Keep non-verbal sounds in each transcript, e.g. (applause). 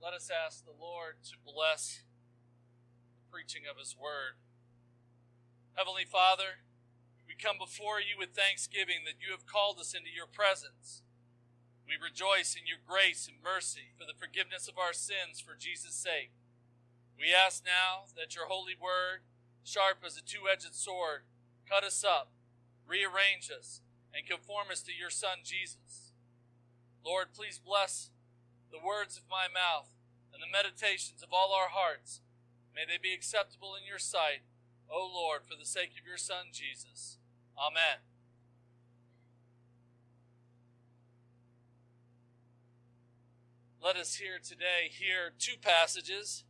Let us ask the Lord to bless the preaching of His Word. Heavenly Father, we come before you with thanksgiving that you have called us into your presence. We rejoice in your grace and mercy for the forgiveness of our sins for Jesus' sake. We ask now that your holy word, sharp as a two edged sword, cut us up, rearrange us, and conform us to your Son, Jesus. Lord, please bless the words of my mouth and the meditations of all our hearts. May they be acceptable in your sight, O Lord, for the sake of your Son, Jesus. Amen. Let us hear today hear two passages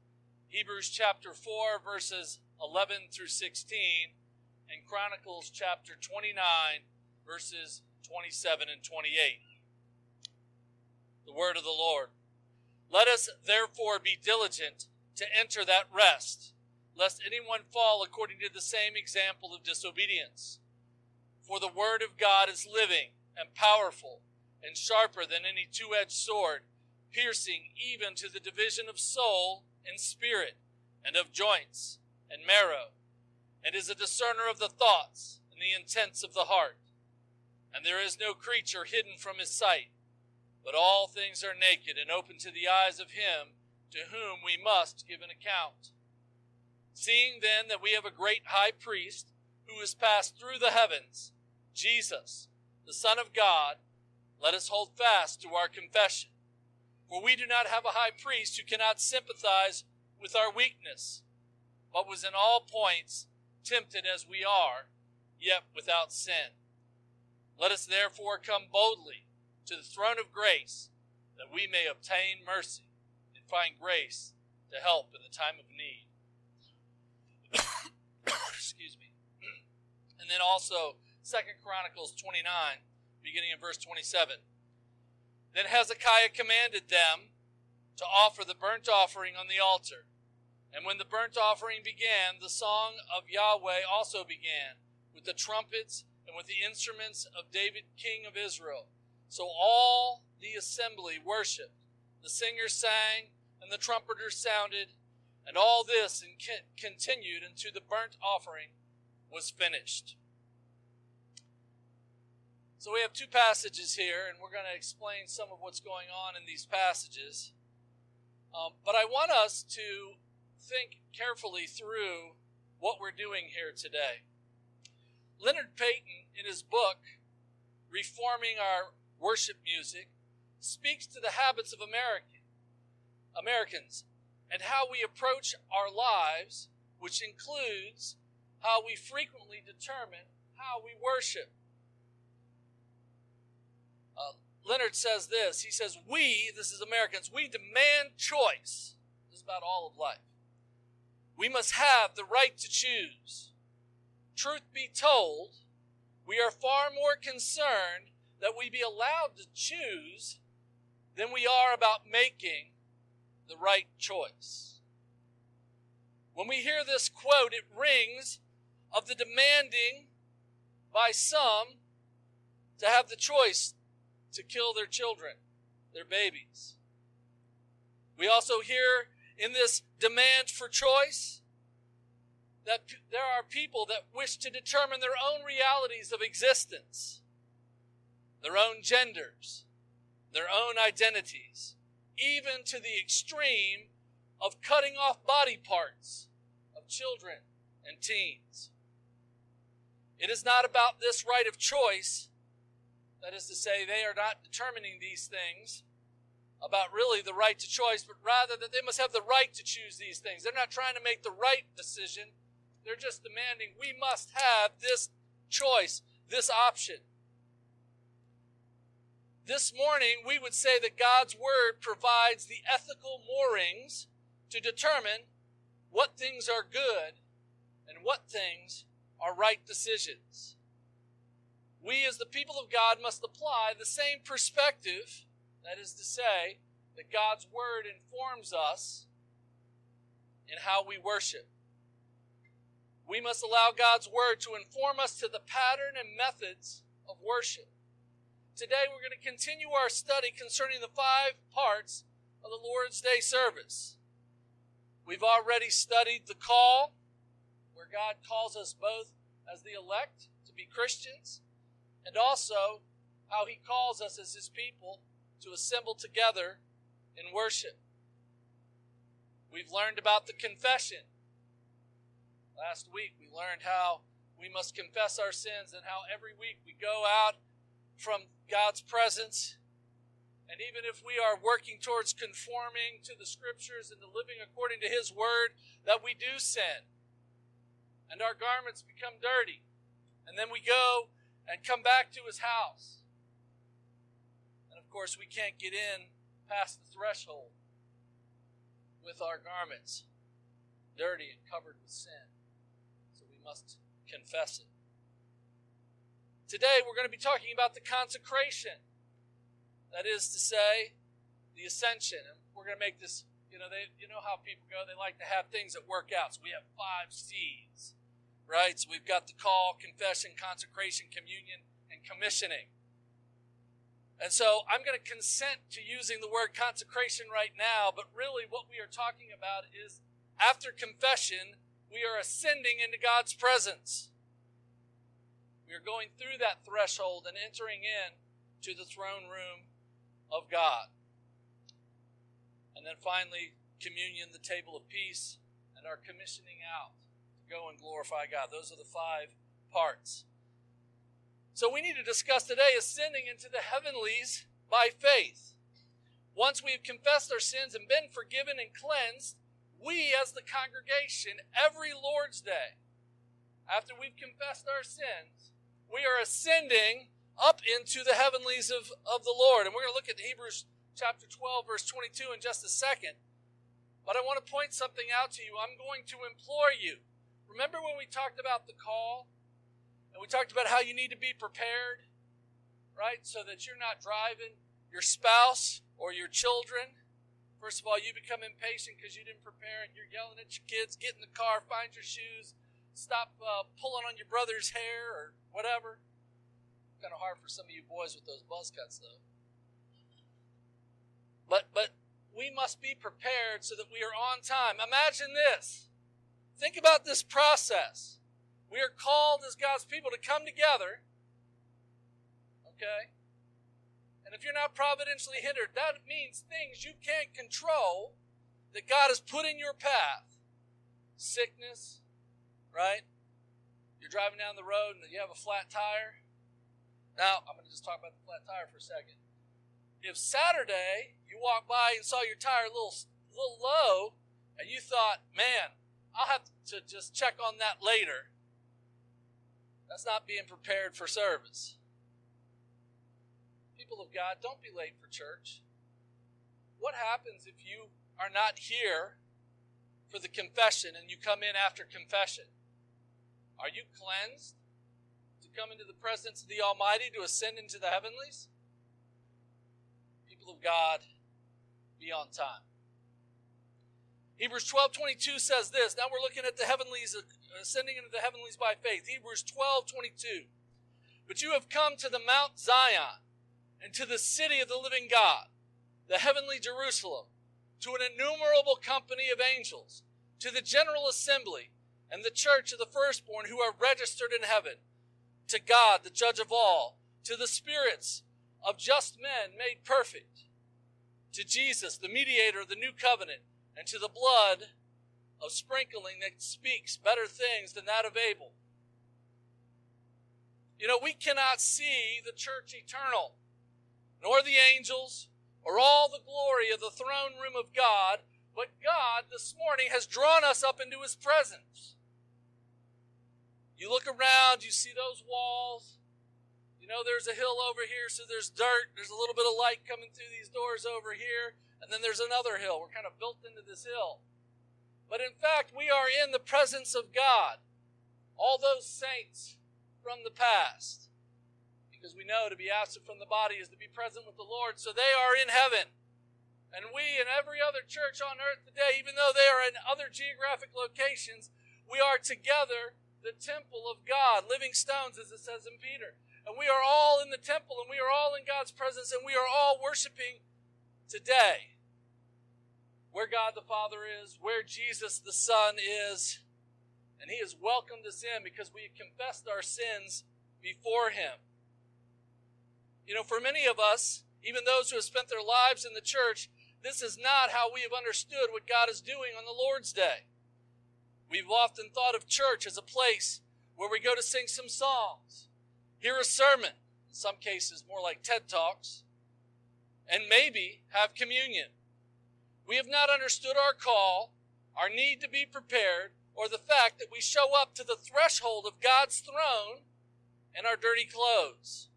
Hebrews chapter 4, verses 11 through 16, and Chronicles chapter 29, verses 27 and 28. The word of the Lord. Let us therefore be diligent to enter that rest, lest anyone fall according to the same example of disobedience. For the word of God is living and powerful and sharper than any two edged sword, piercing even to the division of soul and spirit, and of joints and marrow, and is a discerner of the thoughts and the intents of the heart. And there is no creature hidden from his sight, but all things are naked and open to the eyes of him to whom we must give an account. Seeing then that we have a great high priest who has passed through the heavens, Jesus, the Son of God, let us hold fast to our confession. For we do not have a high priest who cannot sympathize with our weakness, but was in all points tempted as we are, yet without sin. Let us therefore come boldly to the throne of grace, that we may obtain mercy and find grace to help in the time of need. (coughs) Excuse me. And then also Second Chronicles 29, beginning in verse 27. Then Hezekiah commanded them to offer the burnt offering on the altar. And when the burnt offering began, the song of Yahweh also began, with the trumpets and with the instruments of David, king of Israel. So all the assembly worshiped. The singers sang, and the trumpeters sounded, and all this continued until the burnt offering was finished. So we have two passages here, and we're going to explain some of what's going on in these passages. Um, but I want us to think carefully through what we're doing here today. Leonard Payton, in his book, Reforming Our Worship Music, speaks to the habits of American, Americans and how we approach our lives, which includes how we frequently determine how we worship. Uh, Leonard says this. He says, We, this is Americans, we demand choice. This is about all of life. We must have the right to choose. Truth be told, we are far more concerned that we be allowed to choose than we are about making the right choice. When we hear this quote, it rings of the demanding by some to have the choice to kill their children, their babies. We also hear in this demand for choice that there are people that wish to determine their own realities of existence, their own genders, their own identities, even to the extreme of cutting off body parts of children and teens. It is not about this right of choice that is to say, they are not determining these things about really the right to choice, but rather that they must have the right to choose these things. They're not trying to make the right decision. They're just demanding we must have this choice, this option. This morning, we would say that God's Word provides the ethical moorings to determine what things are good and what things are right decisions we as the people of God must apply the same perspective, that is to say, that God's Word informs us in how we worship. We must allow God's Word to inform us to the pattern and methods of worship. Today we're going to continue our study concerning the five parts of the Lord's Day service. We've already studied the call, where God calls us both as the elect to be Christians, and also how He calls us as His people to assemble together in worship. We've learned about the confession. Last week we learned how we must confess our sins and how every week we go out from God's presence. And even if we are working towards conforming to the scriptures and to living according to His word, that we do sin. And our garments become dirty. And then we go and come back to His house. And of course, we can't get in past the threshold with our garments dirty and covered with sin. So we must confess it. Today we're going to be talking about the consecration. That is to say, the ascension. And we're going to make this, you know, they you know how people go, they like to have things that work out. So we have five C's. Right? So we've got the call, confession, consecration, communion, and commissioning. And so I'm going to consent to using the word consecration right now, but really what we are talking about is after confession, we are ascending into God's presence. We are going through that threshold and entering in to the throne room of God. And then finally, communion, the table of peace, and our commissioning out to go and glorify God. Those are the five parts. So we need to discuss today ascending into the heavenlies by faith. Once we have confessed our sins and been forgiven and cleansed, we as the congregation, every Lord's Day, after we've confessed our sins, we are ascending up into the heavenlies of, of the Lord. And we're going to look at Hebrews chapter 12, verse 22 in just a second. But I want to point something out to you. I'm going to implore you. Remember when we talked about the call? And we talked about how you need to be prepared, right? So that you're not driving your spouse or your children. First of all, you become impatient because you didn't prepare and you're yelling at your kids, get in the car, find your shoes, stop uh, pulling on your brother's hair or whatever. Kind of hard for some of you boys with those buzz cuts, though. But but we must be prepared so that we are on time. Imagine this. Think about this process. We are called as God's people to come together. Okay? And if you're not providentially hindered, that means things you can't control that God has put in your path. Sickness, right? You're driving down the road and you have a flat tire. Now, I'm going to just talk about the flat tire for a second. If Saturday you walked by and saw your tire a little, little low, and you thought, man, I'll have to just check on that later, that's not being prepared for service. People of God, don't be late for church. What happens if you are not here for the confession and you come in after confession? Are you cleansed to come into the presence of the Almighty to ascend into the heavenlies? People of God, be on time. Hebrews 12 22 says this. Now we're looking at the heavenlies, ascending into the heavenlies by faith. Hebrews 12 22. But you have come to the Mount Zion and to the city of the living God, the heavenly Jerusalem, to an innumerable company of angels, to the general assembly and the church of the firstborn who are registered in heaven, to God, the judge of all, to the spirits of just men made perfect, to Jesus, the mediator of the new covenant, and to the blood of sprinkling that speaks better things than that of Abel. You know, we cannot see the church eternal, nor the angels, or all the glory of the throne room of God, but God this morning has drawn us up into his presence. You look around, you see those walls. You know, there's a hill over here, so there's dirt. There's a little bit of light coming through these doors over here. And then there's another hill. We're kind of built into this hill. But in fact, we are in the presence of God. All those saints from the past. Because we know to be absent from the body is to be present with the Lord. So they are in heaven. And we and every other church on earth today, even though they are in other geographic locations, we are together the temple of God, living stones, as it says in Peter. And we are all in the temple and we are all in God's presence and we are all worshiping today. where God the Father is, where Jesus the Son is, and He has welcomed us in because we have confessed our sins before Him. You know, for many of us, even those who have spent their lives in the church, this is not how we have understood what God is doing on the Lord's Day. We've often thought of church as a place where we go to sing some songs, hear a sermon, in some cases more like TED Talks, and maybe have communion. We have not understood our call, our need to be prepared, or the fact that we show up to the threshold of God's throne in our dirty clothes.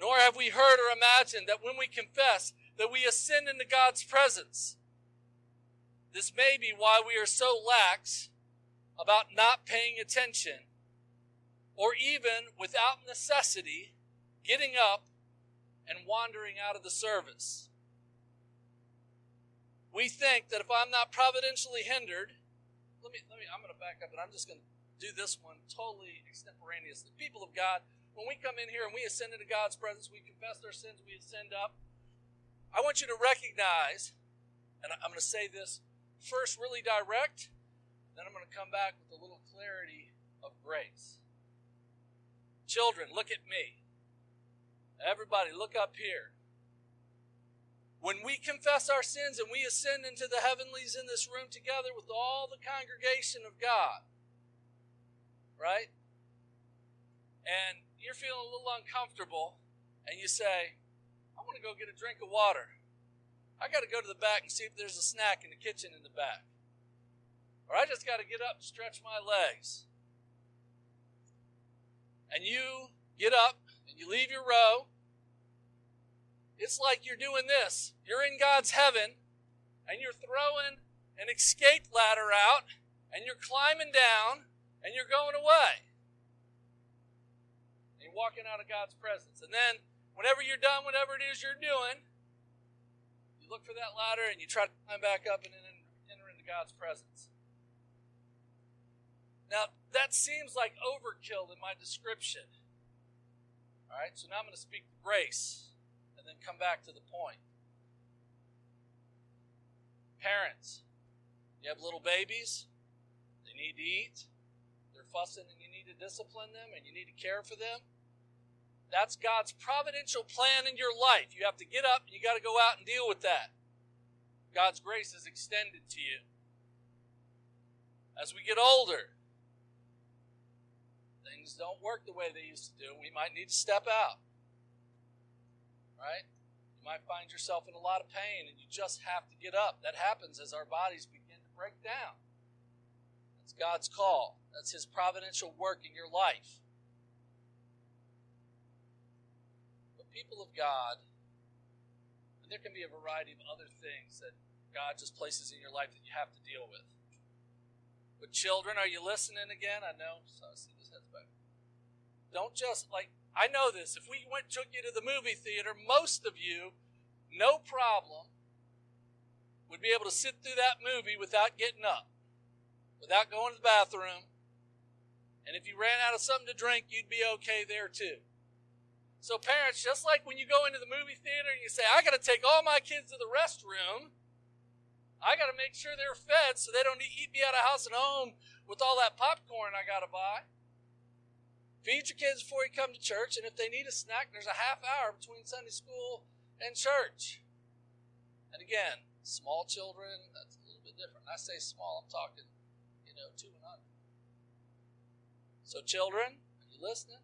Nor have we heard or imagined that when we confess that we ascend into God's presence. This may be why we are so lax about not paying attention or even without necessity getting up and wandering out of the service. We think that if I'm not providentially hindered, let me, let me, I'm going to back up and I'm just going to do this one totally extemporaneously. People of God, when we come in here and we ascend into God's presence, we confess our sins, we ascend up. I want you to recognize, and I'm going to say this first really direct, then I'm going to come back with a little clarity of grace. Children, look at me. Everybody, look up here. When we confess our sins and we ascend into the heavenlies in this room together with all the congregation of God, right? And you're feeling a little uncomfortable, and you say, I want to go get a drink of water. I got to go to the back and see if there's a snack in the kitchen in the back. Or I just got to get up and stretch my legs. And you get up and you leave your row. It's like you're doing this. You're in God's heaven and you're throwing an escape ladder out and you're climbing down and you're going away. And you're walking out of God's presence. And then whenever you're done, whatever it is you're doing, you look for that ladder and you try to climb back up and enter into God's presence. Now, that seems like overkill in my description. All right, so now I'm going to speak to grace and then come back to the point. Parents, you have little babies, they need to eat, they're fussing, and you need to discipline them and you need to care for them. That's God's providential plan in your life. You have to get up you got to go out and deal with that. God's grace is extended to you. As we get older, things don't work the way they used to do. We might need to step out. Right? You might find yourself in a lot of pain and you just have to get up. That happens as our bodies begin to break down. That's God's call. That's His providential work in your life. But people of God, and there can be a variety of other things that God just places in your life that you have to deal with. But children, are you listening again? I know. So I see this head's back. Don't just like I know this. If we went took you to the movie theater, most of you, no problem, would be able to sit through that movie without getting up, without going to the bathroom. And if you ran out of something to drink, you'd be okay there too. So, parents, just like when you go into the movie theater and you say, I got to take all my kids to the restroom, I got to make sure they're fed so they don't eat me out of house and home with all that popcorn I got to buy. Feed your kids before you come to church, and if they need a snack, there's a half hour between Sunday school and church. And again, small children, that's a little bit different. I say small, I'm talking, you know, two and under. So, children, are you listening?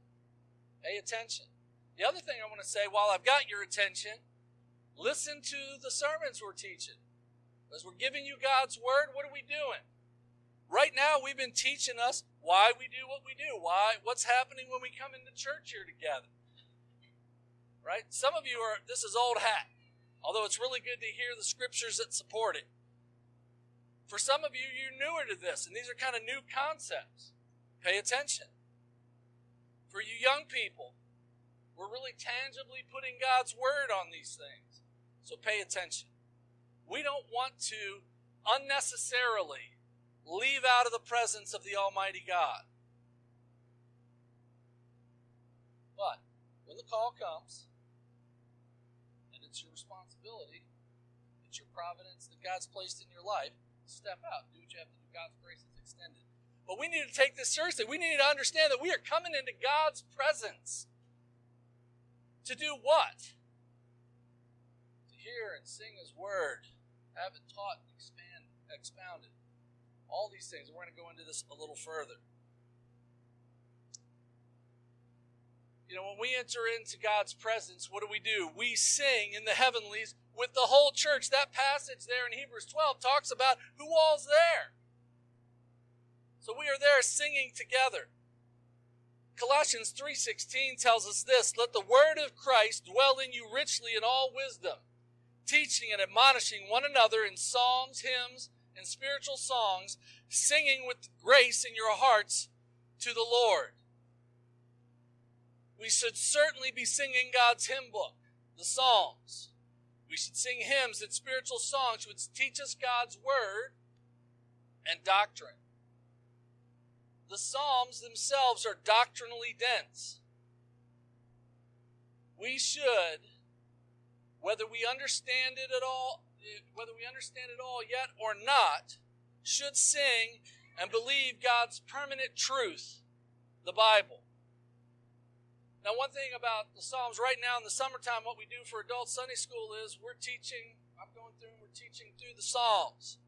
Pay attention. The other thing I want to say while I've got your attention, listen to the sermons we're teaching. As we're giving you God's word, what are we doing? Right now, we've been teaching us why we do what we do, why what's happening when we come into church here together. Right? Some of you are this is old hat. Although it's really good to hear the scriptures that support it. For some of you, you're newer to this, and these are kind of new concepts. Pay attention. For you young people, we're really tangibly putting God's word on these things. So pay attention. We don't want to unnecessarily leave out of the presence of the Almighty God. But when the call comes, and it's your responsibility, it's your providence that God's placed in your life, step out. Do what you have to do. God's grace is extended. But we need to take this seriously. We need to understand that we are coming into God's presence. To do what? To hear and sing His Word, have it taught and expand, expounded. All these things. We're going to go into this a little further. You know, when we enter into God's presence, what do we do? We sing in the heavenlies with the whole church. That passage there in Hebrews 12 talks about who all's there. So we are there singing together. Colossians 3:16 tells us this, let the word of Christ dwell in you richly in all wisdom, teaching and admonishing one another in psalms, hymns, and spiritual songs, singing with grace in your hearts to the Lord. We should certainly be singing God's hymn book, the Psalms. We should sing hymns and spiritual songs which teach us God's word and doctrine. The Psalms themselves are doctrinally dense. We should, whether we understand it at all, whether we understand it all yet or not, should sing and believe God's permanent truth, the Bible. Now, one thing about the Psalms right now in the summertime, what we do for adult Sunday school is we're teaching, I'm going through and we're teaching through the Psalms.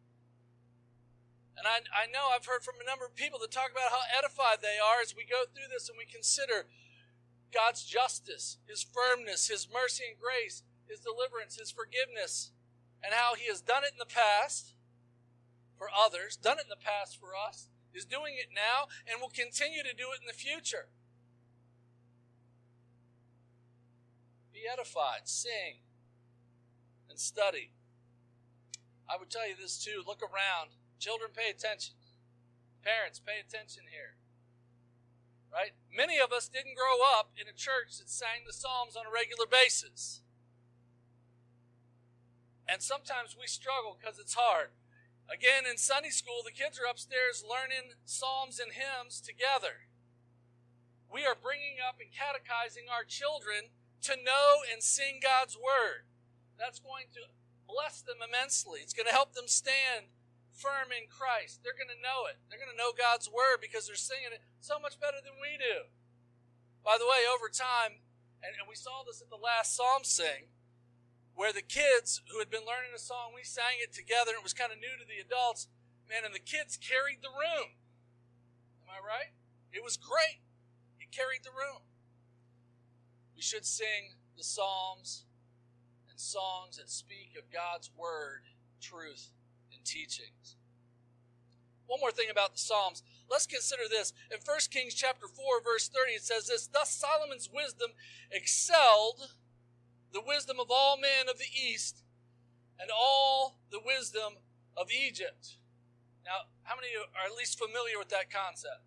And I, I know I've heard from a number of people that talk about how edified they are as we go through this and we consider God's justice, His firmness, His mercy and grace, His deliverance, His forgiveness, and how He has done it in the past for others, done it in the past for us, is doing it now, and will continue to do it in the future. Be edified, sing, and study. I would tell you this too look around. Children, pay attention. Parents, pay attention here. Right? Many of us didn't grow up in a church that sang the Psalms on a regular basis. And sometimes we struggle because it's hard. Again, in Sunday school, the kids are upstairs learning psalms and hymns together. We are bringing up and catechizing our children to know and sing God's word. That's going to bless them immensely. It's going to help them stand firm in Christ. They're going to know it. They're going to know God's word because they're singing it so much better than we do. By the way, over time, and, and we saw this at the last psalm sing, where the kids who had been learning a song, we sang it together, and it was kind of new to the adults. Man, and the kids carried the room. Am I right? It was great. It carried the room. We should sing the psalms and songs that speak of God's word, truth, and teachings. One more thing about the Psalms. Let's consider this. In 1 Kings chapter 4 verse 30 it says this, "Thus Solomon's wisdom excelled the wisdom of all men of the east and all the wisdom of Egypt." Now, how many are at least familiar with that concept?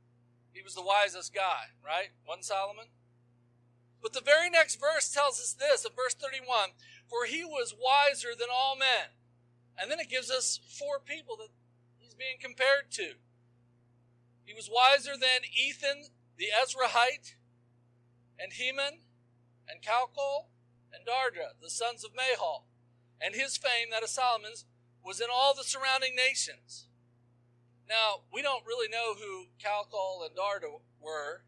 He was the wisest guy, right? One Solomon? But the very next verse tells us this in verse 31 For he was wiser than all men. And then it gives us four people that he's being compared to. He was wiser than Ethan the Ezrahite, and Heman, and Calcol, and Darda, the sons of Mahol. And his fame, that of Solomon's, was in all the surrounding nations. Now, we don't really know who Calcol and Darda were,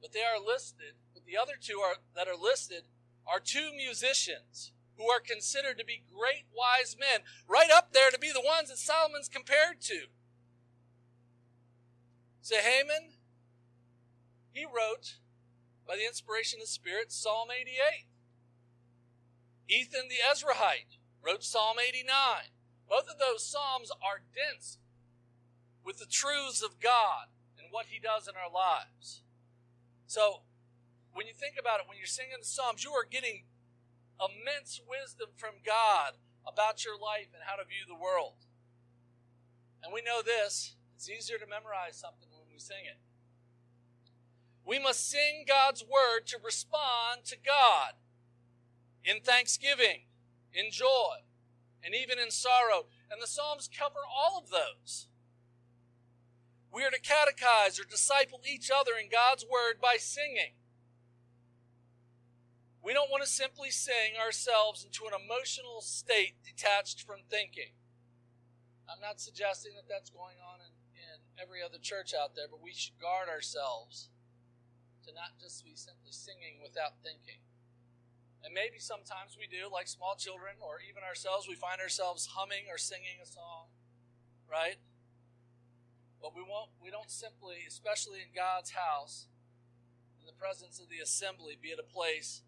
but they are listed But the other two are, that are listed are two musicians who are considered to be great wise men, right up there to be the ones that Solomon's compared to. So Heman, he wrote, by the inspiration of the Spirit, Psalm 88. Ethan the Ezrahite wrote Psalm 89. Both of those Psalms are dense with the truths of God and what He does in our lives. So when you think about it, when you're singing the Psalms, you are getting immense wisdom from God about your life and how to view the world. And we know this it's easier to memorize something when we sing it. We must sing God's word to respond to God in thanksgiving, in joy, and even in sorrow. And the Psalms cover all of those. We are to catechize or disciple each other in God's word by singing. We don't want to simply sing ourselves into an emotional state detached from thinking. I'm not suggesting that that's going on in, in every other church out there, but we should guard ourselves to not just be simply singing without thinking. And maybe sometimes we do, like small children or even ourselves, we find ourselves humming or singing a song, right? But we won't we don't simply, especially in God's house, in the presence of the assembly, be at a place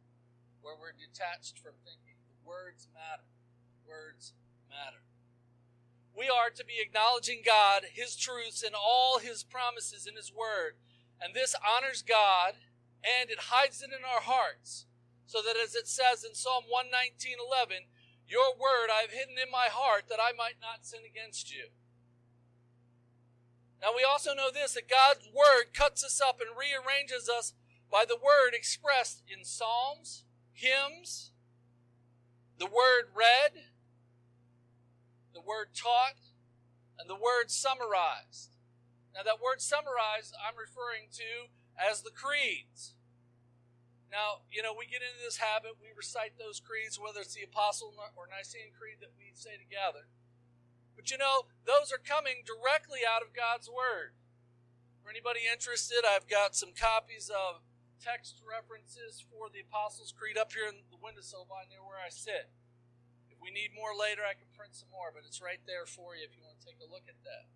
where we're detached from thinking. The words matter. Words matter. We are to be acknowledging God, His truths, and all His promises in His Word. And this honors God and it hides it in our hearts so that as it says in Psalm 119:11, your word I have hidden in my heart that I might not sin against you. Now we also know this that God's word cuts us up and rearranges us by the word expressed in psalms, hymns, the word read, the word taught, and the word summarized. Now that word summarized I'm referring to as the creeds. Now, you know, we get into this habit, we recite those creeds, whether it's the Apostle or Nicene Creed that we say together. But you know, those are coming directly out of God's Word. For anybody interested, I've got some copies of text references for the Apostles' Creed up here in the windowsill by near where I sit. If we need more later, I can print some more, but it's right there for you if you want to take a look at that.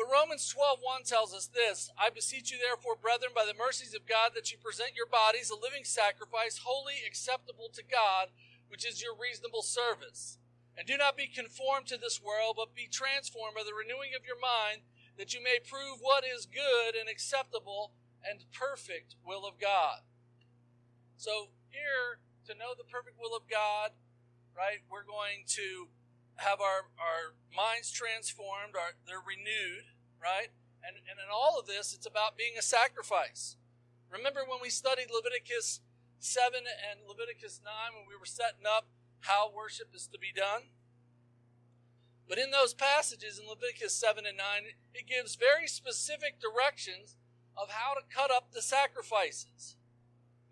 But Romans 12:1 tells us this, I beseech you therefore, brethren, by the mercies of God, that you present your bodies a living sacrifice, holy, acceptable to God, which is your reasonable service. And do not be conformed to this world, but be transformed by the renewing of your mind, that you may prove what is good and acceptable and perfect will of God. So here, to know the perfect will of God, right, we're going to have our, our minds transformed, our, they're renewed, right? And, and in all of this, it's about being a sacrifice. Remember when we studied Leviticus 7 and Leviticus 9 when we were setting up how worship is to be done? But in those passages in Leviticus 7 and 9, it gives very specific directions of how to cut up the sacrifices.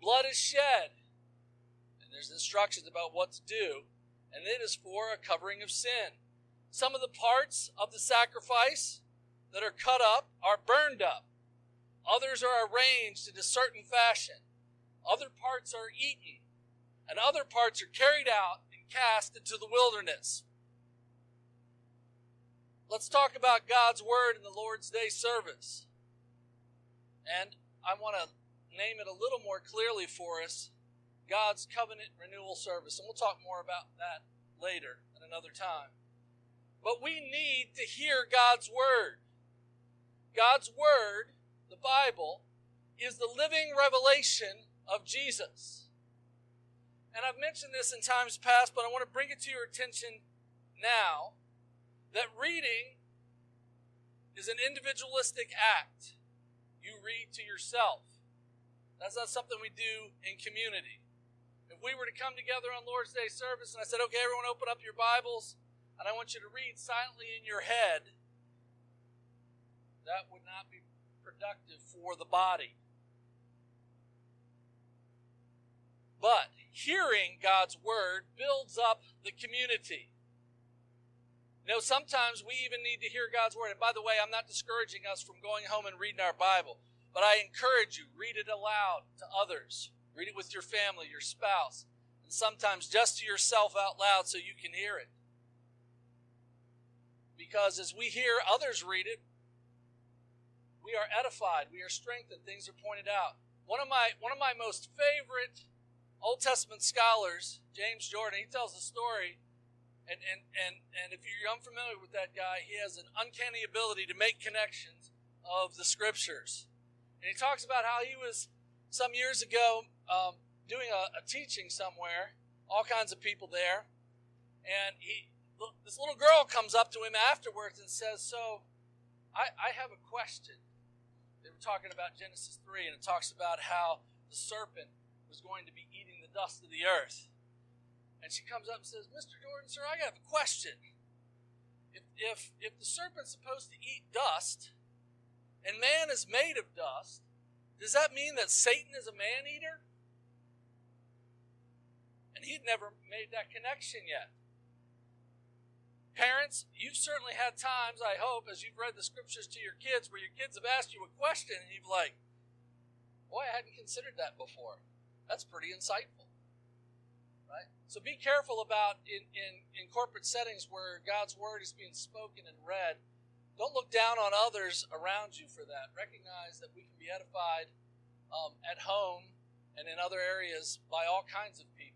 Blood is shed, and there's instructions about what to do and it is for a covering of sin. Some of the parts of the sacrifice that are cut up are burned up. Others are arranged in a certain fashion. Other parts are eaten. And other parts are carried out and cast into the wilderness. Let's talk about God's Word in the Lord's Day service. And I want to name it a little more clearly for us God's covenant renewal service. And we'll talk more about that later at another time. But we need to hear God's word. God's word, the Bible, is the living revelation of Jesus. And I've mentioned this in times past, but I want to bring it to your attention now that reading is an individualistic act. You read to yourself. That's not something we do in community we were to come together on Lord's Day service and I said, okay, everyone open up your Bibles and I want you to read silently in your head, that would not be productive for the body. But hearing God's word builds up the community. You know, sometimes we even need to hear God's word. And by the way, I'm not discouraging us from going home and reading our Bible, but I encourage you, read it aloud to others. Read it with your family, your spouse, and sometimes just to yourself out loud so you can hear it. Because as we hear others read it, we are edified, we are strengthened, things are pointed out. One of my one of my most favorite Old Testament scholars, James Jordan, he tells a story and, and, and, and if you're unfamiliar with that guy, he has an uncanny ability to make connections of the scriptures. And he talks about how he was some years ago um, doing a, a, teaching somewhere, all kinds of people there, and he this little girl comes up to him afterwards and says, "So, I, I have a question." They were talking about Genesis three, and it talks about how the serpent was going to be eating the dust of the earth. And she comes up and says, "Mr. Jordan, sir, I have a question. If if if the serpent's supposed to eat dust, and man is made of dust." Does that mean that Satan is a man eater? And he'd never made that connection yet. Parents, you've certainly had times, I hope, as you've read the scriptures to your kids, where your kids have asked you a question and you've like, boy, I hadn't considered that before. That's pretty insightful. Right? So be careful about in, in, in corporate settings where God's word is being spoken and read. Don't look down on others around you for that. Recognize that we can be edified um, at home and in other areas by all kinds of people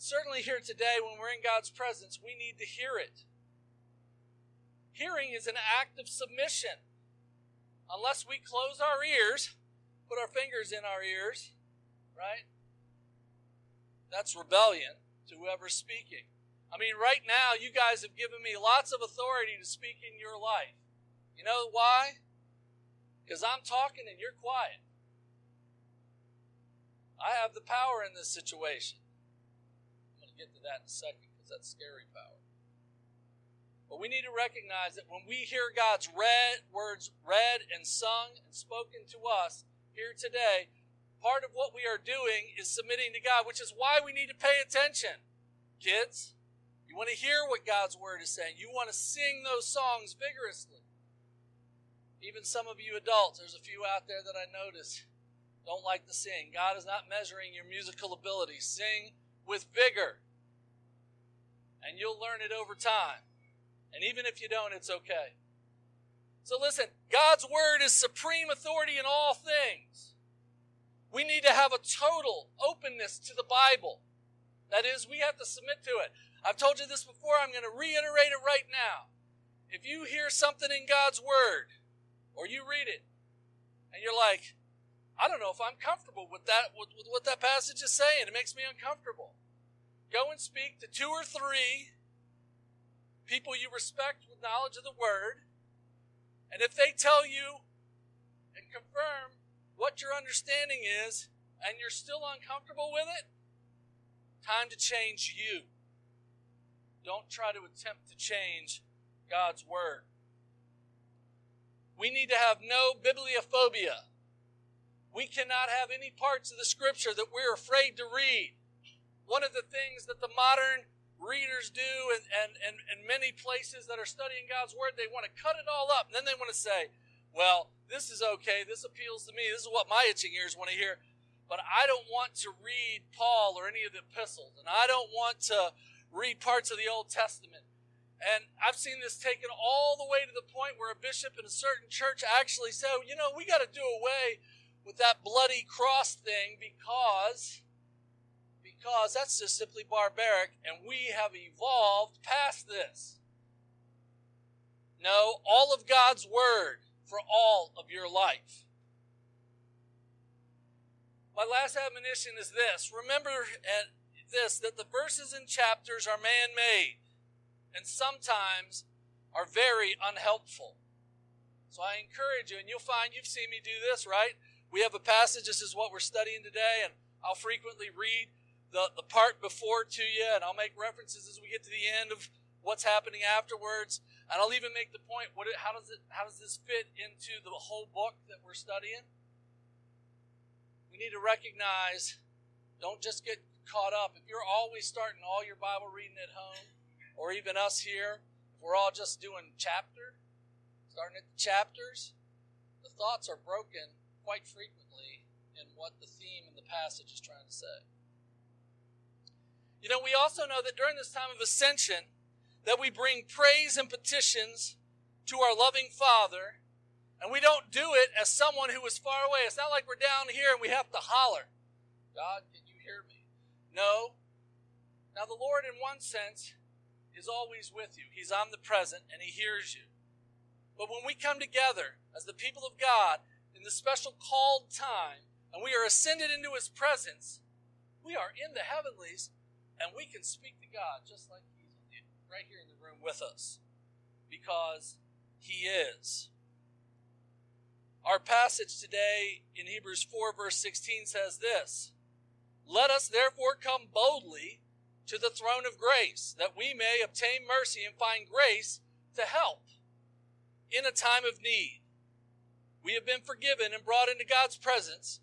certainly here today, when we're in God's presence, we need to hear it. Hearing is an act of submission. Unless we close our ears, put our fingers in our ears, right? That's rebellion to whoever's speaking. I mean, right now, you guys have given me lots of authority to speak in your life. You know why? Because I'm talking and you're quiet. I have the power in this situation get to that in a second because that's scary power. But we need to recognize that when we hear God's read, words read and sung and spoken to us here today, part of what we are doing is submitting to God, which is why we need to pay attention. Kids, you want to hear what God's word is saying. You want to sing those songs vigorously. Even some of you adults, there's a few out there that I notice don't like to sing. God is not measuring your musical ability. Sing with vigor and you'll learn it over time. And even if you don't, it's okay. So listen, God's word is supreme authority in all things. We need to have a total openness to the Bible. That is, we have to submit to it. I've told you this before, I'm going to reiterate it right now. If you hear something in God's word, or you read it, and you're like, I don't know if I'm comfortable with that, with, with what that passage is saying, it makes me uncomfortable. Go and speak to two or three people you respect with knowledge of the word. And if they tell you and confirm what your understanding is and you're still uncomfortable with it, time to change you. Don't try to attempt to change God's word. We need to have no bibliophobia. We cannot have any parts of the scripture that we're afraid to read. One of the things that the modern readers do and, and, and, and many places that are studying God's Word, they want to cut it all up. And then they want to say, well, this is okay. This appeals to me. This is what my itching ears want to hear. But I don't want to read Paul or any of the epistles. And I don't want to read parts of the Old Testament. And I've seen this taken all the way to the point where a bishop in a certain church actually said, oh, you know, we got to do away with that bloody cross thing because because that's just simply barbaric, and we have evolved past this. No, all of God's Word for all of your life. My last admonition is this remember this that the verses and chapters are man made and sometimes are very unhelpful. So I encourage you, and you'll find you've seen me do this, right? We have a passage, this is what we're studying today, and I'll frequently read the, the part before to you, and I'll make references as we get to the end of what's happening afterwards. And I'll even make the point: what, how does it, how does this fit into the whole book that we're studying? We need to recognize. Don't just get caught up. If you're always starting all your Bible reading at home, or even us here, if we're all just doing chapter, starting at the chapters, the thoughts are broken quite frequently in what the theme in the passage is trying to say. You know, we also know that during this time of ascension, that we bring praise and petitions to our loving Father, and we don't do it as someone who is far away. It's not like we're down here and we have to holler, God, can you hear me? No. Now, the Lord, in one sense, is always with you. He's omnipresent and He hears you. But when we come together as the people of God in the special called time, and we are ascended into His presence, we are in the heavenlies and we can speak to God just like He's right here in the room with us because He is. Our passage today in Hebrews 4, verse 16 says this Let us therefore come boldly to the throne of grace, that we may obtain mercy and find grace to help in a time of need. We have been forgiven and brought into God's presence,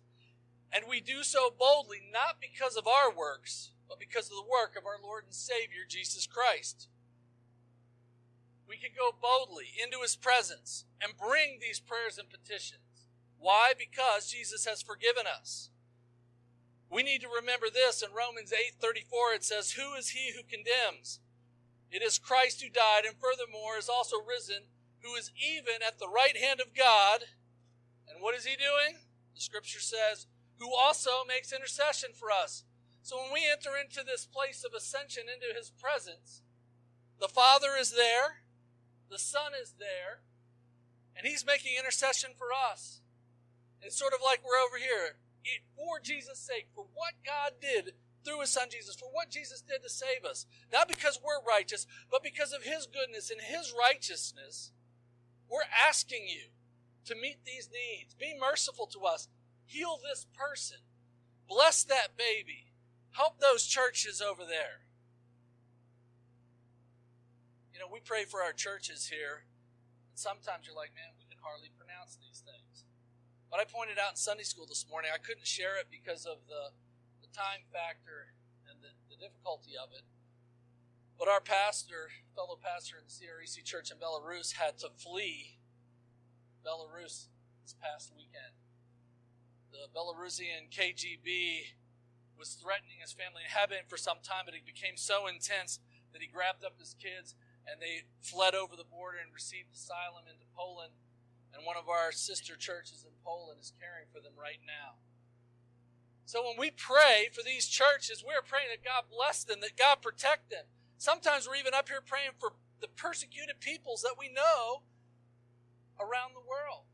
and we do so boldly not because of our works but because of the work of our Lord and Savior, Jesus Christ. We can go boldly into his presence and bring these prayers and petitions. Why? Because Jesus has forgiven us. We need to remember this in Romans 8:34 it says, "Who is he who condemns? It is Christ who died and furthermore is also risen, who is even at the right hand of God." And what is he doing? The scripture says, "Who also makes intercession for us." So when we enter into this place of ascension into his presence, the Father is there, the Son is there, and he's making intercession for us. It's sort of like we're over here for Jesus' sake, for what God did through his son Jesus, for what Jesus did to save us. Not because we're righteous, but because of his goodness and his righteousness. We're asking you to meet these needs. Be merciful to us. Heal this person. Bless that baby. Help those churches over there. You know, we pray for our churches here, and sometimes you're like, man, we can hardly pronounce these things. But I pointed out in Sunday school this morning, I couldn't share it because of the, the time factor and the, the difficulty of it. But our pastor, fellow pastor in the CREC church in Belarus, had to flee Belarus this past weekend. The Belarusian KGB was threatening his family and had been for some time, but it became so intense that he grabbed up his kids and they fled over the border and received asylum into Poland and one of our sister churches in Poland is caring for them right now. So when we pray for these churches, we're praying that God bless them, that God protect them. Sometimes we're even up here praying for the persecuted peoples that we know around the world.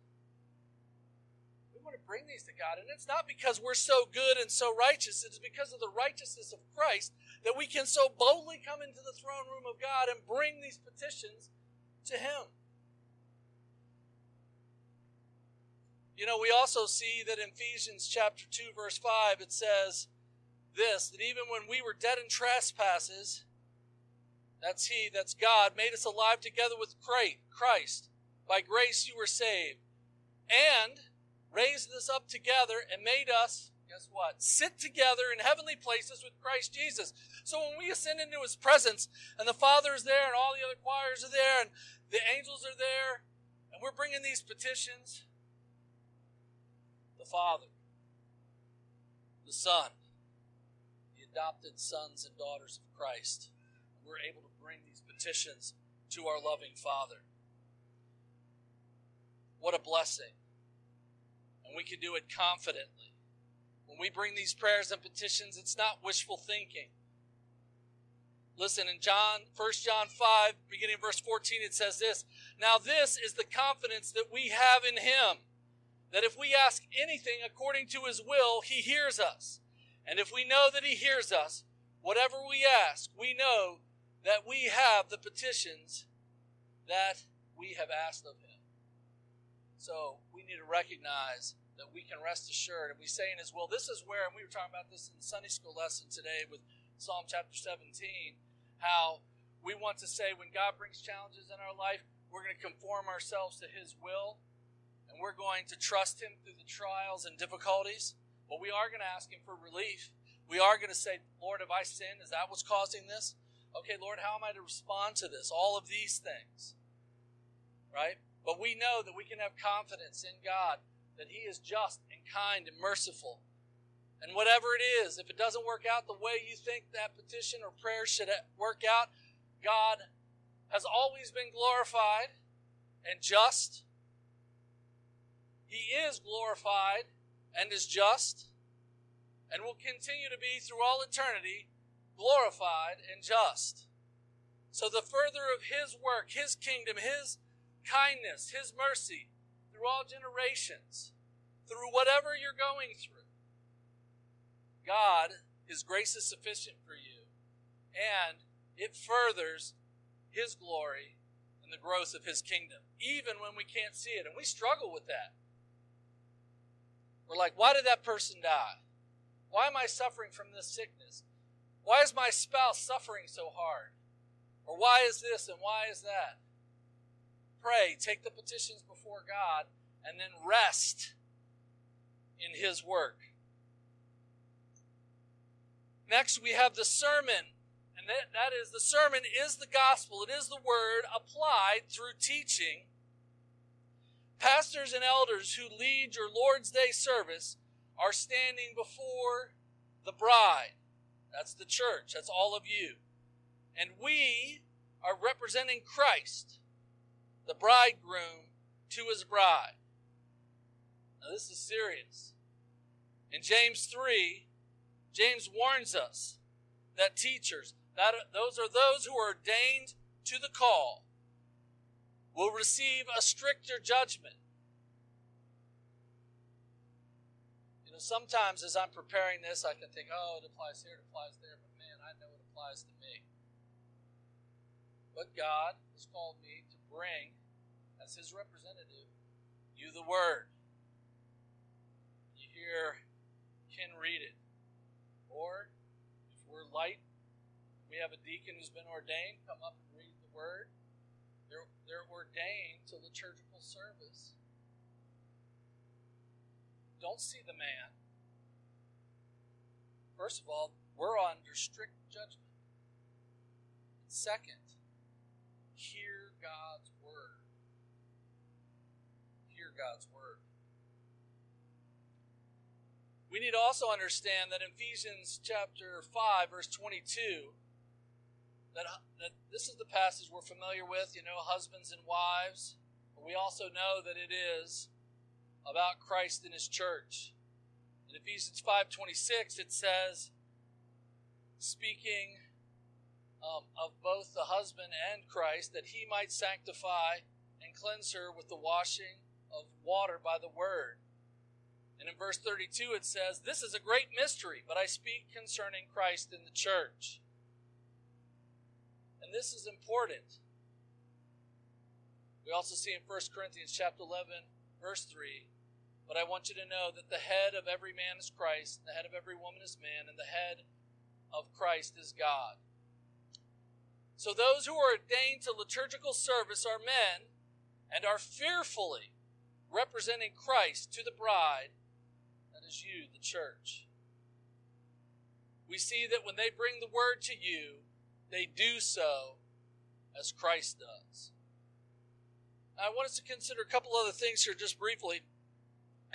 Bring these to God, and it's not because we're so good and so righteous, it's because of the righteousness of Christ that we can so boldly come into the throne room of God and bring these petitions to Him. You know, we also see that in Ephesians chapter 2 verse 5 it says this that even when we were dead in trespasses that's he that's God made us alive together with Christ. By grace you were saved. And raised us up together and made us guess what sit together in heavenly places with Christ Jesus so when we ascend into his presence and the father is there and all the other choirs are there and the angels are there and we're bringing these petitions the Father, the Son, the adopted sons and daughters of Christ. We're able to bring these petitions to our loving Father. What a blessing. We can do it confidently. When we bring these prayers and petitions, it's not wishful thinking. Listen, in John, 1 John 5, beginning verse 14, it says this Now this is the confidence that we have in him that if we ask anything according to his will, he hears us. And if we know that he hears us, whatever we ask, we know that we have the petitions that we have asked of him. So we need to recognize that we can rest assured. And we say in his will, this is where, and we were talking about this in Sunday school lesson today with Psalm chapter 17, how we want to say when God brings challenges in our life, we're going to conform ourselves to his will and we're going to trust Him through the trials and difficulties, but we are going to ask Him for relief. We are going to say, Lord, have I sinned? Is that what's causing this? Okay, Lord, how am I to respond to this? All of these things. Right? But we know that we can have confidence in God that He is just and kind and merciful. And whatever it is, if it doesn't work out the way you think that petition or prayer should work out, God has always been glorified and just he is glorified and is just and will continue to be through all eternity glorified and just. So the further of His work, His kingdom, His kindness, His mercy through all generations, through whatever you're going through, God, His grace is sufficient for you and it furthers His glory and the growth of His kingdom, even when we can't see it. And we struggle with that. We're like, why did that person die? Why am I suffering from this sickness? Why is my spouse suffering so hard? Or why is this and why is that? Pray, take the petitions before God, and then rest in His work. Next, we have the sermon. And that, that is, the sermon is the gospel. It is the word applied through teaching. Pastors and elders who lead your Lord's Day service are standing before the bride. That's the church. That's all of you. And we are representing Christ, the bridegroom, to his bride. Now, this is serious. In James 3, James warns us that teachers, that those are those who are ordained to the call, will receive a stricter judgment. You know, sometimes as I'm preparing this, I can think, oh, it applies here, it applies there, but man, I know it applies to me. But God has called me bring, as His representative, you the Word. You hear Ken read it. Or, if we're light, we have a deacon who's been ordained, come up and read the Word. They're, they're ordained to liturgical service. Don't see the man. First of all, we're under strict judgment. Second, Hear God's word. Hear God's word. We need to also understand that in Ephesians chapter 5, verse 22, that, that this is the passage we're familiar with, you know, husbands and wives. But we also know that it is about Christ and his church. In Ephesians 5:26 it says speaking um, of both the husband and Christ, that he might sanctify and cleanse her with the washing of water by the word. And in verse 32 it says, This is a great mystery, but I speak concerning Christ in the church. And this is important. We also see in 1 Corinthians chapter 11, verse 3, But I want you to know that the head of every man is Christ, and the head of every woman is man, and the head of Christ is God. So those who are ordained to liturgical service are men and are fearfully representing Christ to the bride, that is you, the church. We see that when they bring the word to you, they do so as Christ does. I want us to consider a couple other things here just briefly.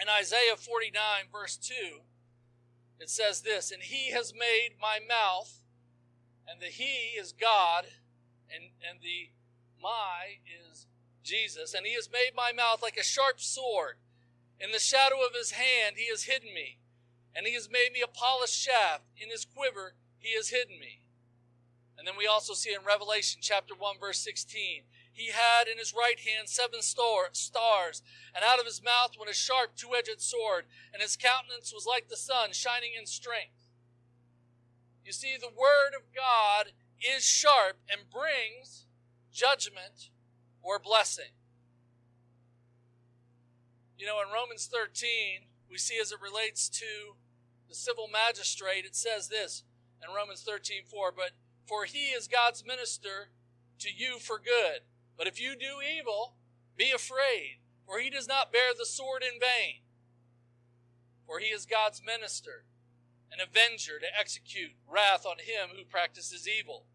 In Isaiah 49, verse 2, it says this And he has made my mouth and the He is God, and, and the my is Jesus, and He has made my mouth like a sharp sword. In the shadow of His hand He has hidden me, and He has made me a polished shaft. In His quiver He has hidden me. And then we also see in Revelation chapter 1, verse 16, he had in his right hand seven star, stars, and out of his mouth went a sharp two edged sword, and his countenance was like the sun, shining in strength. You see, the Word of God is sharp and brings judgment or blessing. You know, in Romans 13, we see as it relates to the civil magistrate, it says this in Romans 13 4, but for he is God's minister to you for good. But if you do evil, be afraid, for he does not bear the sword in vain. For he is God's minister an avenger to execute wrath on him who practices evil.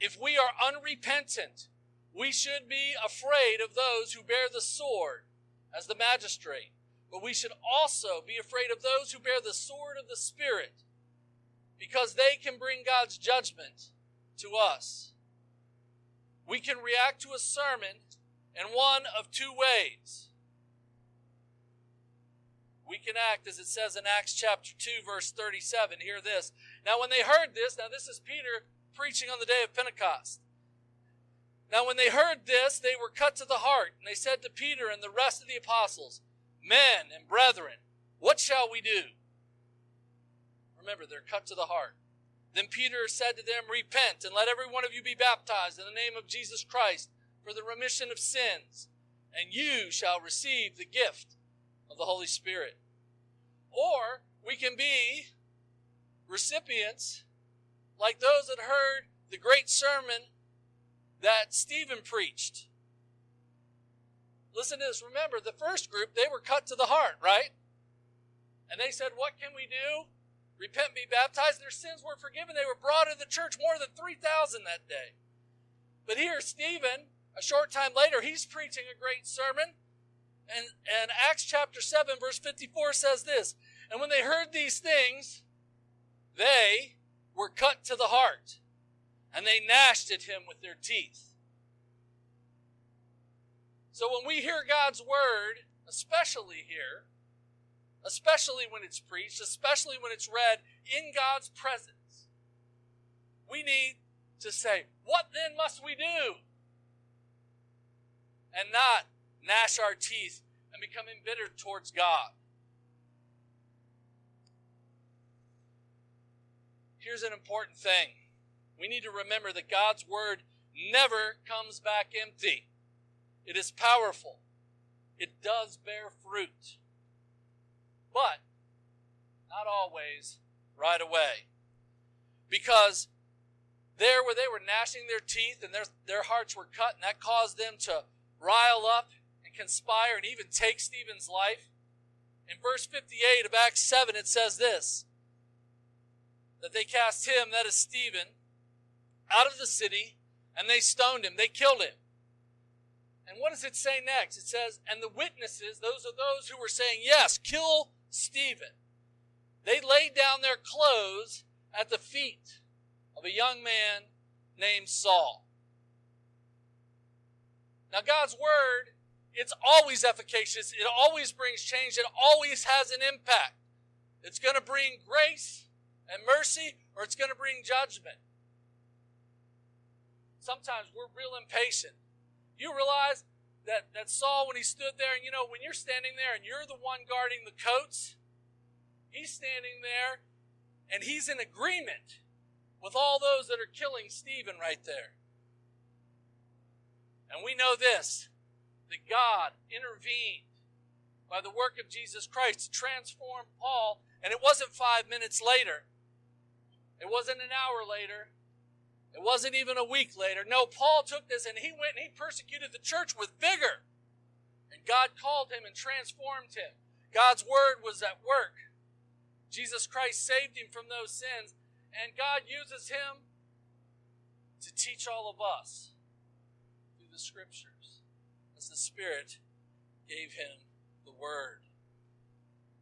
If we are unrepentant, we should be afraid of those who bear the sword as the magistrate, but we should also be afraid of those who bear the sword of the Spirit, because they can bring God's judgment to us. We can react to a sermon in one of two ways we can act as it says in Acts chapter 2, verse 37. Hear this. Now, when they heard this, now this is Peter preaching on the day of Pentecost. Now, when they heard this, they were cut to the heart, and they said to Peter and the rest of the apostles, Men and brethren, what shall we do? Remember, they're cut to the heart. Then Peter said to them, Repent, and let every one of you be baptized in the name of Jesus Christ for the remission of sins, and you shall receive the gift of the Holy Spirit. Or we can be recipients like those that heard the great sermon that Stephen preached. Listen to this. Remember, the first group, they were cut to the heart, right? And they said, What can we do? repent and be baptized. Their sins were forgiven. They were brought into the church, more than 3,000 that day. But here, Stephen, a short time later, he's preaching a great sermon. And, and Acts chapter 7, verse 54 says this And when they heard these things, they were cut to the heart, and they gnashed at him with their teeth. So when we hear God's word, especially here, especially when it's preached, especially when it's read in God's presence, we need to say, What then must we do? And not gnash our teeth and become embittered towards God. Here's an important thing we need to remember that God's word never comes back empty, it is powerful, it does bear fruit. But not always right away. Because there where they were gnashing their teeth and their, their hearts were cut, and that caused them to rile up conspire and even take Stephen's life. In verse 58 of Acts 7, it says this that they cast him, that is Stephen, out of the city and they stoned him. They killed him. And what does it say next? It says, and the witnesses, those are those who were saying, yes, kill Stephen. They laid down their clothes at the feet of a young man named Saul. Now, God's word, it's always efficacious. It always brings change. It always has an impact. It's going to bring grace and mercy, or it's going to bring judgment. Sometimes we're real impatient. You realize that, that Saul, when he stood there, and you know, when you're standing there and you're the one guarding the coats, he's standing there and he's in agreement with all those that are killing Stephen right there. And we know this that God intervened by the work of Jesus Christ to transform Paul. And it wasn't five minutes later, it wasn't an hour later, it wasn't even a week later. No, Paul took this and he went and he persecuted the church with vigor. And God called him and transformed him. God's word was at work. Jesus Christ saved him from those sins, and God uses him to teach all of us through the scriptures as the Spirit gave him the word.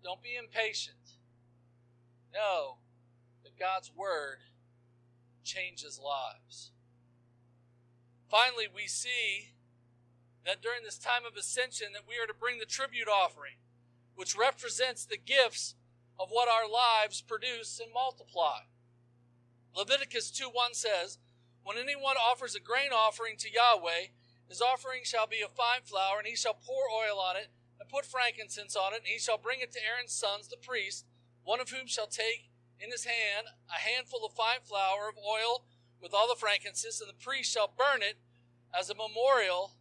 Don't be impatient. Know that God's word changes lives. Finally, we see that during this time of ascension that we are to bring the tribute offering, which represents the gifts of what our lives produce and multiply. Leviticus 2 1 says, When anyone offers a grain offering to Yahweh, his offering shall be of fine flour, and he shall pour oil on it, and put frankincense on it, and he shall bring it to Aaron's sons, the priests, one of whom shall take in his hand a handful of fine flour of oil with all the frankincense, and the priest shall burn it as a memorial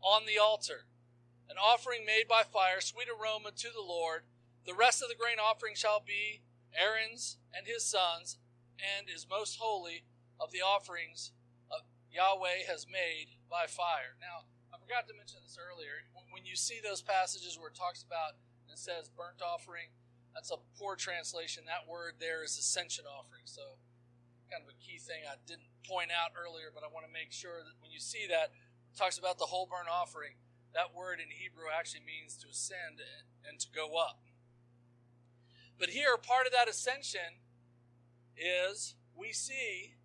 on the altar. An offering made by fire, sweet aroma to the Lord. The rest of the grain offering shall be Aaron's and his sons, and is most holy of the offerings Yahweh has made by fire. Now, I forgot to mention this earlier. When you see those passages where it talks about and it says burnt offering, that's a poor translation. That word there is ascension offering. So, kind of a key thing I didn't point out earlier, but I want to make sure that when you see that, it talks about the whole burnt offering. That word in Hebrew actually means to ascend and to go up. But here, part of that ascension is we see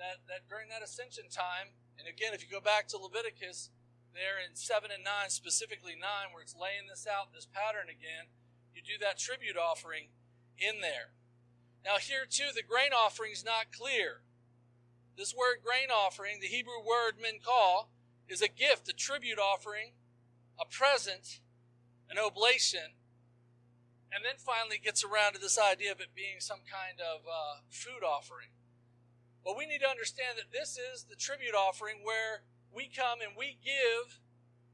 that, that during that ascension time, and again, if you go back to Leviticus, there in 7 and 9, specifically 9, where it's laying this out, this pattern again, you do that tribute offering in there. Now, here too, the grain offering is not clear. This word grain offering, the Hebrew word minkah, is a gift, a tribute offering, a present, an oblation, and then finally gets around to this idea of it being some kind of uh, food offering. But we need to understand that this is the tribute offering where we come and we give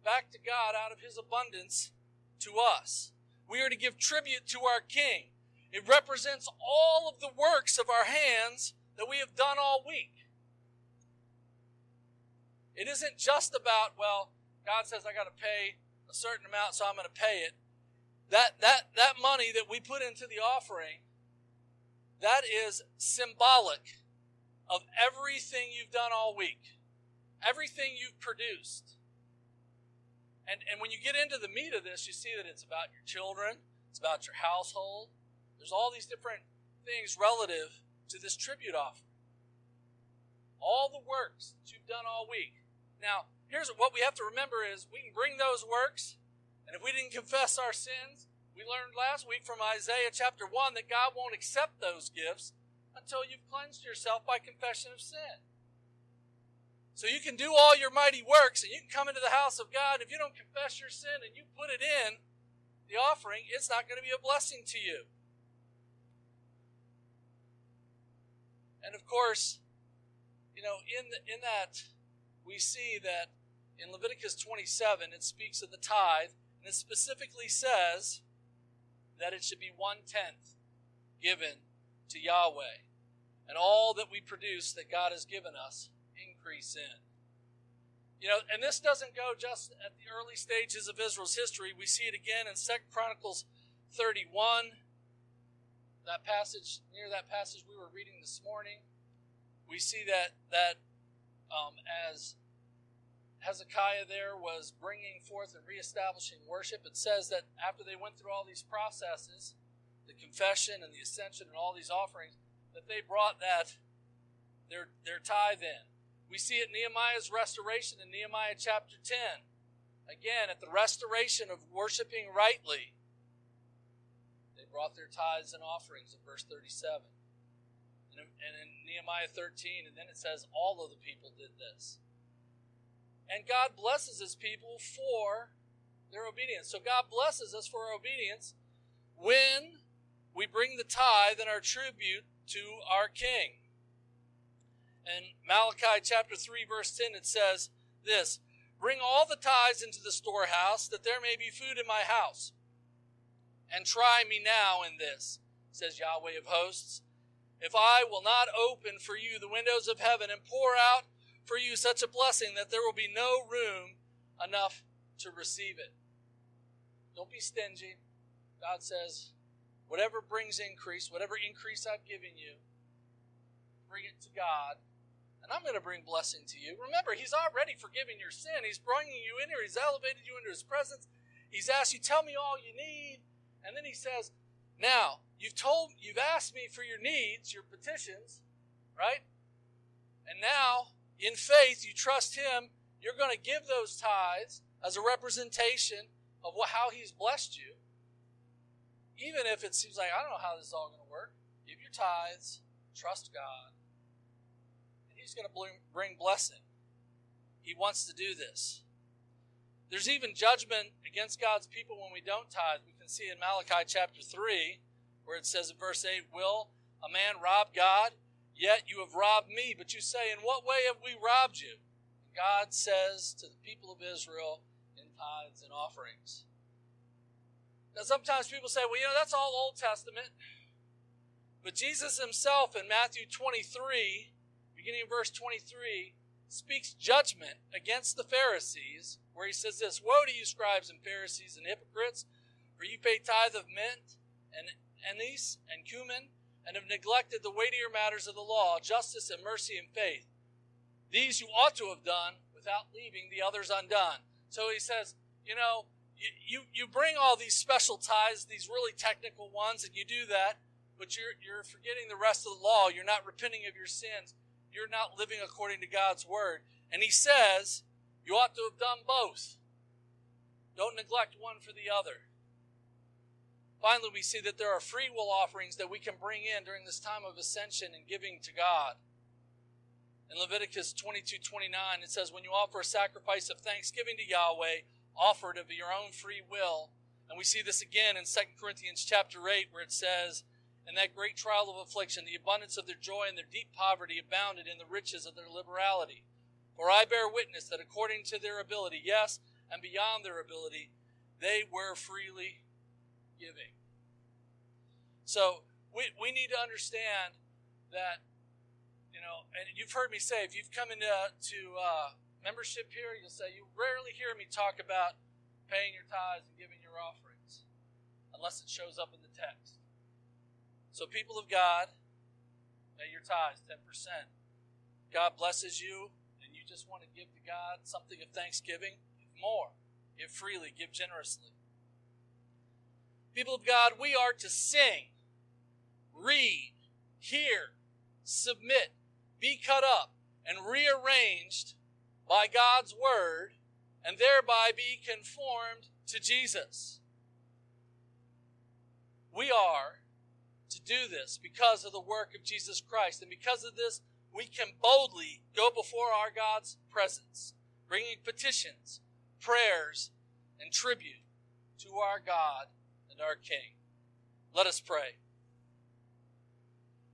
back to God out of His abundance to us. We are to give tribute to our King. It represents all of the works of our hands that we have done all week. It isn't just about, well, God says I got to pay a certain amount, so I'm going to pay it. That, that, that money that we put into the offering that is symbolic of everything you've done all week, everything you've produced. And, and when you get into the meat of this, you see that it's about your children, it's about your household. There's all these different things relative to this tribute offering. All the works that you've done all week. Now, here's what we have to remember is we can bring those works, and if we didn't confess our sins, we learned last week from Isaiah chapter 1 that God won't accept those gifts until you've cleansed yourself by confession of sin. So you can do all your mighty works and you can come into the house of God. If you don't confess your sin and you put it in the offering, it's not going to be a blessing to you. And of course, you know, in the, in that we see that in Leviticus 27 it speaks of the tithe and it specifically says that it should be one tenth given to Yahweh. And all that we produce that God has given us, increase in. You know, and this doesn't go just at the early stages of Israel's history. We see it again in Second Chronicles 31. That passage, near that passage we were reading this morning, we see that that um, as Hezekiah there was bringing forth and reestablishing worship, it says that after they went through all these processes, the confession and the ascension and all these offerings, that they brought that their their tithe in. We see it Nehemiah's restoration in Nehemiah chapter 10. Again, at the restoration of worshiping rightly, they brought their tithes and offerings in verse 37. And in, and in Nehemiah 13, and then it says all of the people did this. And God blesses his people for their obedience. So God blesses us for our obedience when we bring the tithe and our tribute to our king. In Malachi chapter 3, verse 10, it says this Bring all the tithes into the storehouse, that there may be food in my house. And try me now in this, says Yahweh of hosts, if I will not open for you the windows of heaven and pour out for you such a blessing that there will be no room enough to receive it. Don't be stingy. God says, Whatever brings increase, whatever increase I've given you, bring it to God, and I'm going to bring blessing to you. Remember, He's already forgiven your sin. He's bringing you in here. He's elevated you into His presence. He's asked you, tell me all you need. And then He says, now, you've told, you've asked me for your needs, your petitions, right? And now, in faith, you trust Him. You're going to give those tithes as a representation of how He's blessed you even if it seems like I don't know how this is all going to work, give your tithes, trust God, and He's going to bring blessing. He wants to do this. There's even judgment against God's people when we don't tithe. We can see in Malachi chapter 3, where it says in verse 8, Will a man rob God? Yet you have robbed me. But you say, In what way have we robbed you? God says to the people of Israel in tithes and offerings. Now, sometimes people say, well, you know, that's all Old Testament. But Jesus himself in Matthew 23, beginning in verse 23, speaks judgment against the Pharisees, where he says this Woe to you, scribes and Pharisees and hypocrites, for you pay tithe of mint and anise and cumin, and have neglected the weightier matters of the law, justice and mercy and faith. These you ought to have done without leaving the others undone. So he says, you know, you, you, bring all these special tithes, these really technical ones, and you do that, but you're, you're forgetting the rest of the law. You're not repenting of your sins. You're not living according to God's word. And he says, you ought to have done both. Don't neglect one for the other. Finally, we see that there are free will offerings that we can bring in during this time of ascension and giving to God. In Leviticus 22 29, it says, When you offer a sacrifice of thanksgiving to Yahweh, offered of your own free will. And we see this again in 2 Corinthians chapter 8 where it says, In that great trial of affliction, the abundance of their joy and their deep poverty abounded in the riches of their liberality. For I bear witness that according to their ability, yes, and beyond their ability, they were freely giving. So we, we need to understand that, you know, and you've heard me say, if you've come into to, uh, membership here, you'll say, You rarely hear me talk about paying your tithes and giving your offerings unless it shows up in the text. So, people of God, Pay your tithes, 10%. God blesses you, and you just want to give to God something of thanksgiving, give more. Give freely, give generously. People of God, we are to sing, read, hear, submit, be cut up, and rearranged by God's word, and thereby be conformed to Jesus. We are to do this because of the work of Jesus Christ. And because of this, we can boldly go before our God's presence, bringing petitions, prayers, and tribute to our God and our King. Let us pray.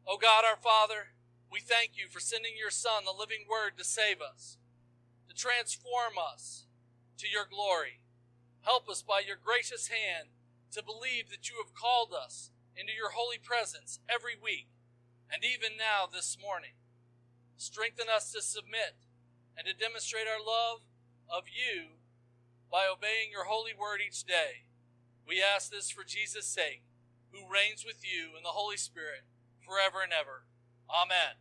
O God, our Father, we thank you for sending your Son, the living Word, to save us, to transform us to your glory. Help us by your gracious hand to believe that you have called us into your holy presence every week and even now this morning. Strengthen us to submit and to demonstrate our love of you by obeying your holy word each day. We ask this for Jesus' sake, who reigns with you in the Holy Spirit forever and ever. Amen.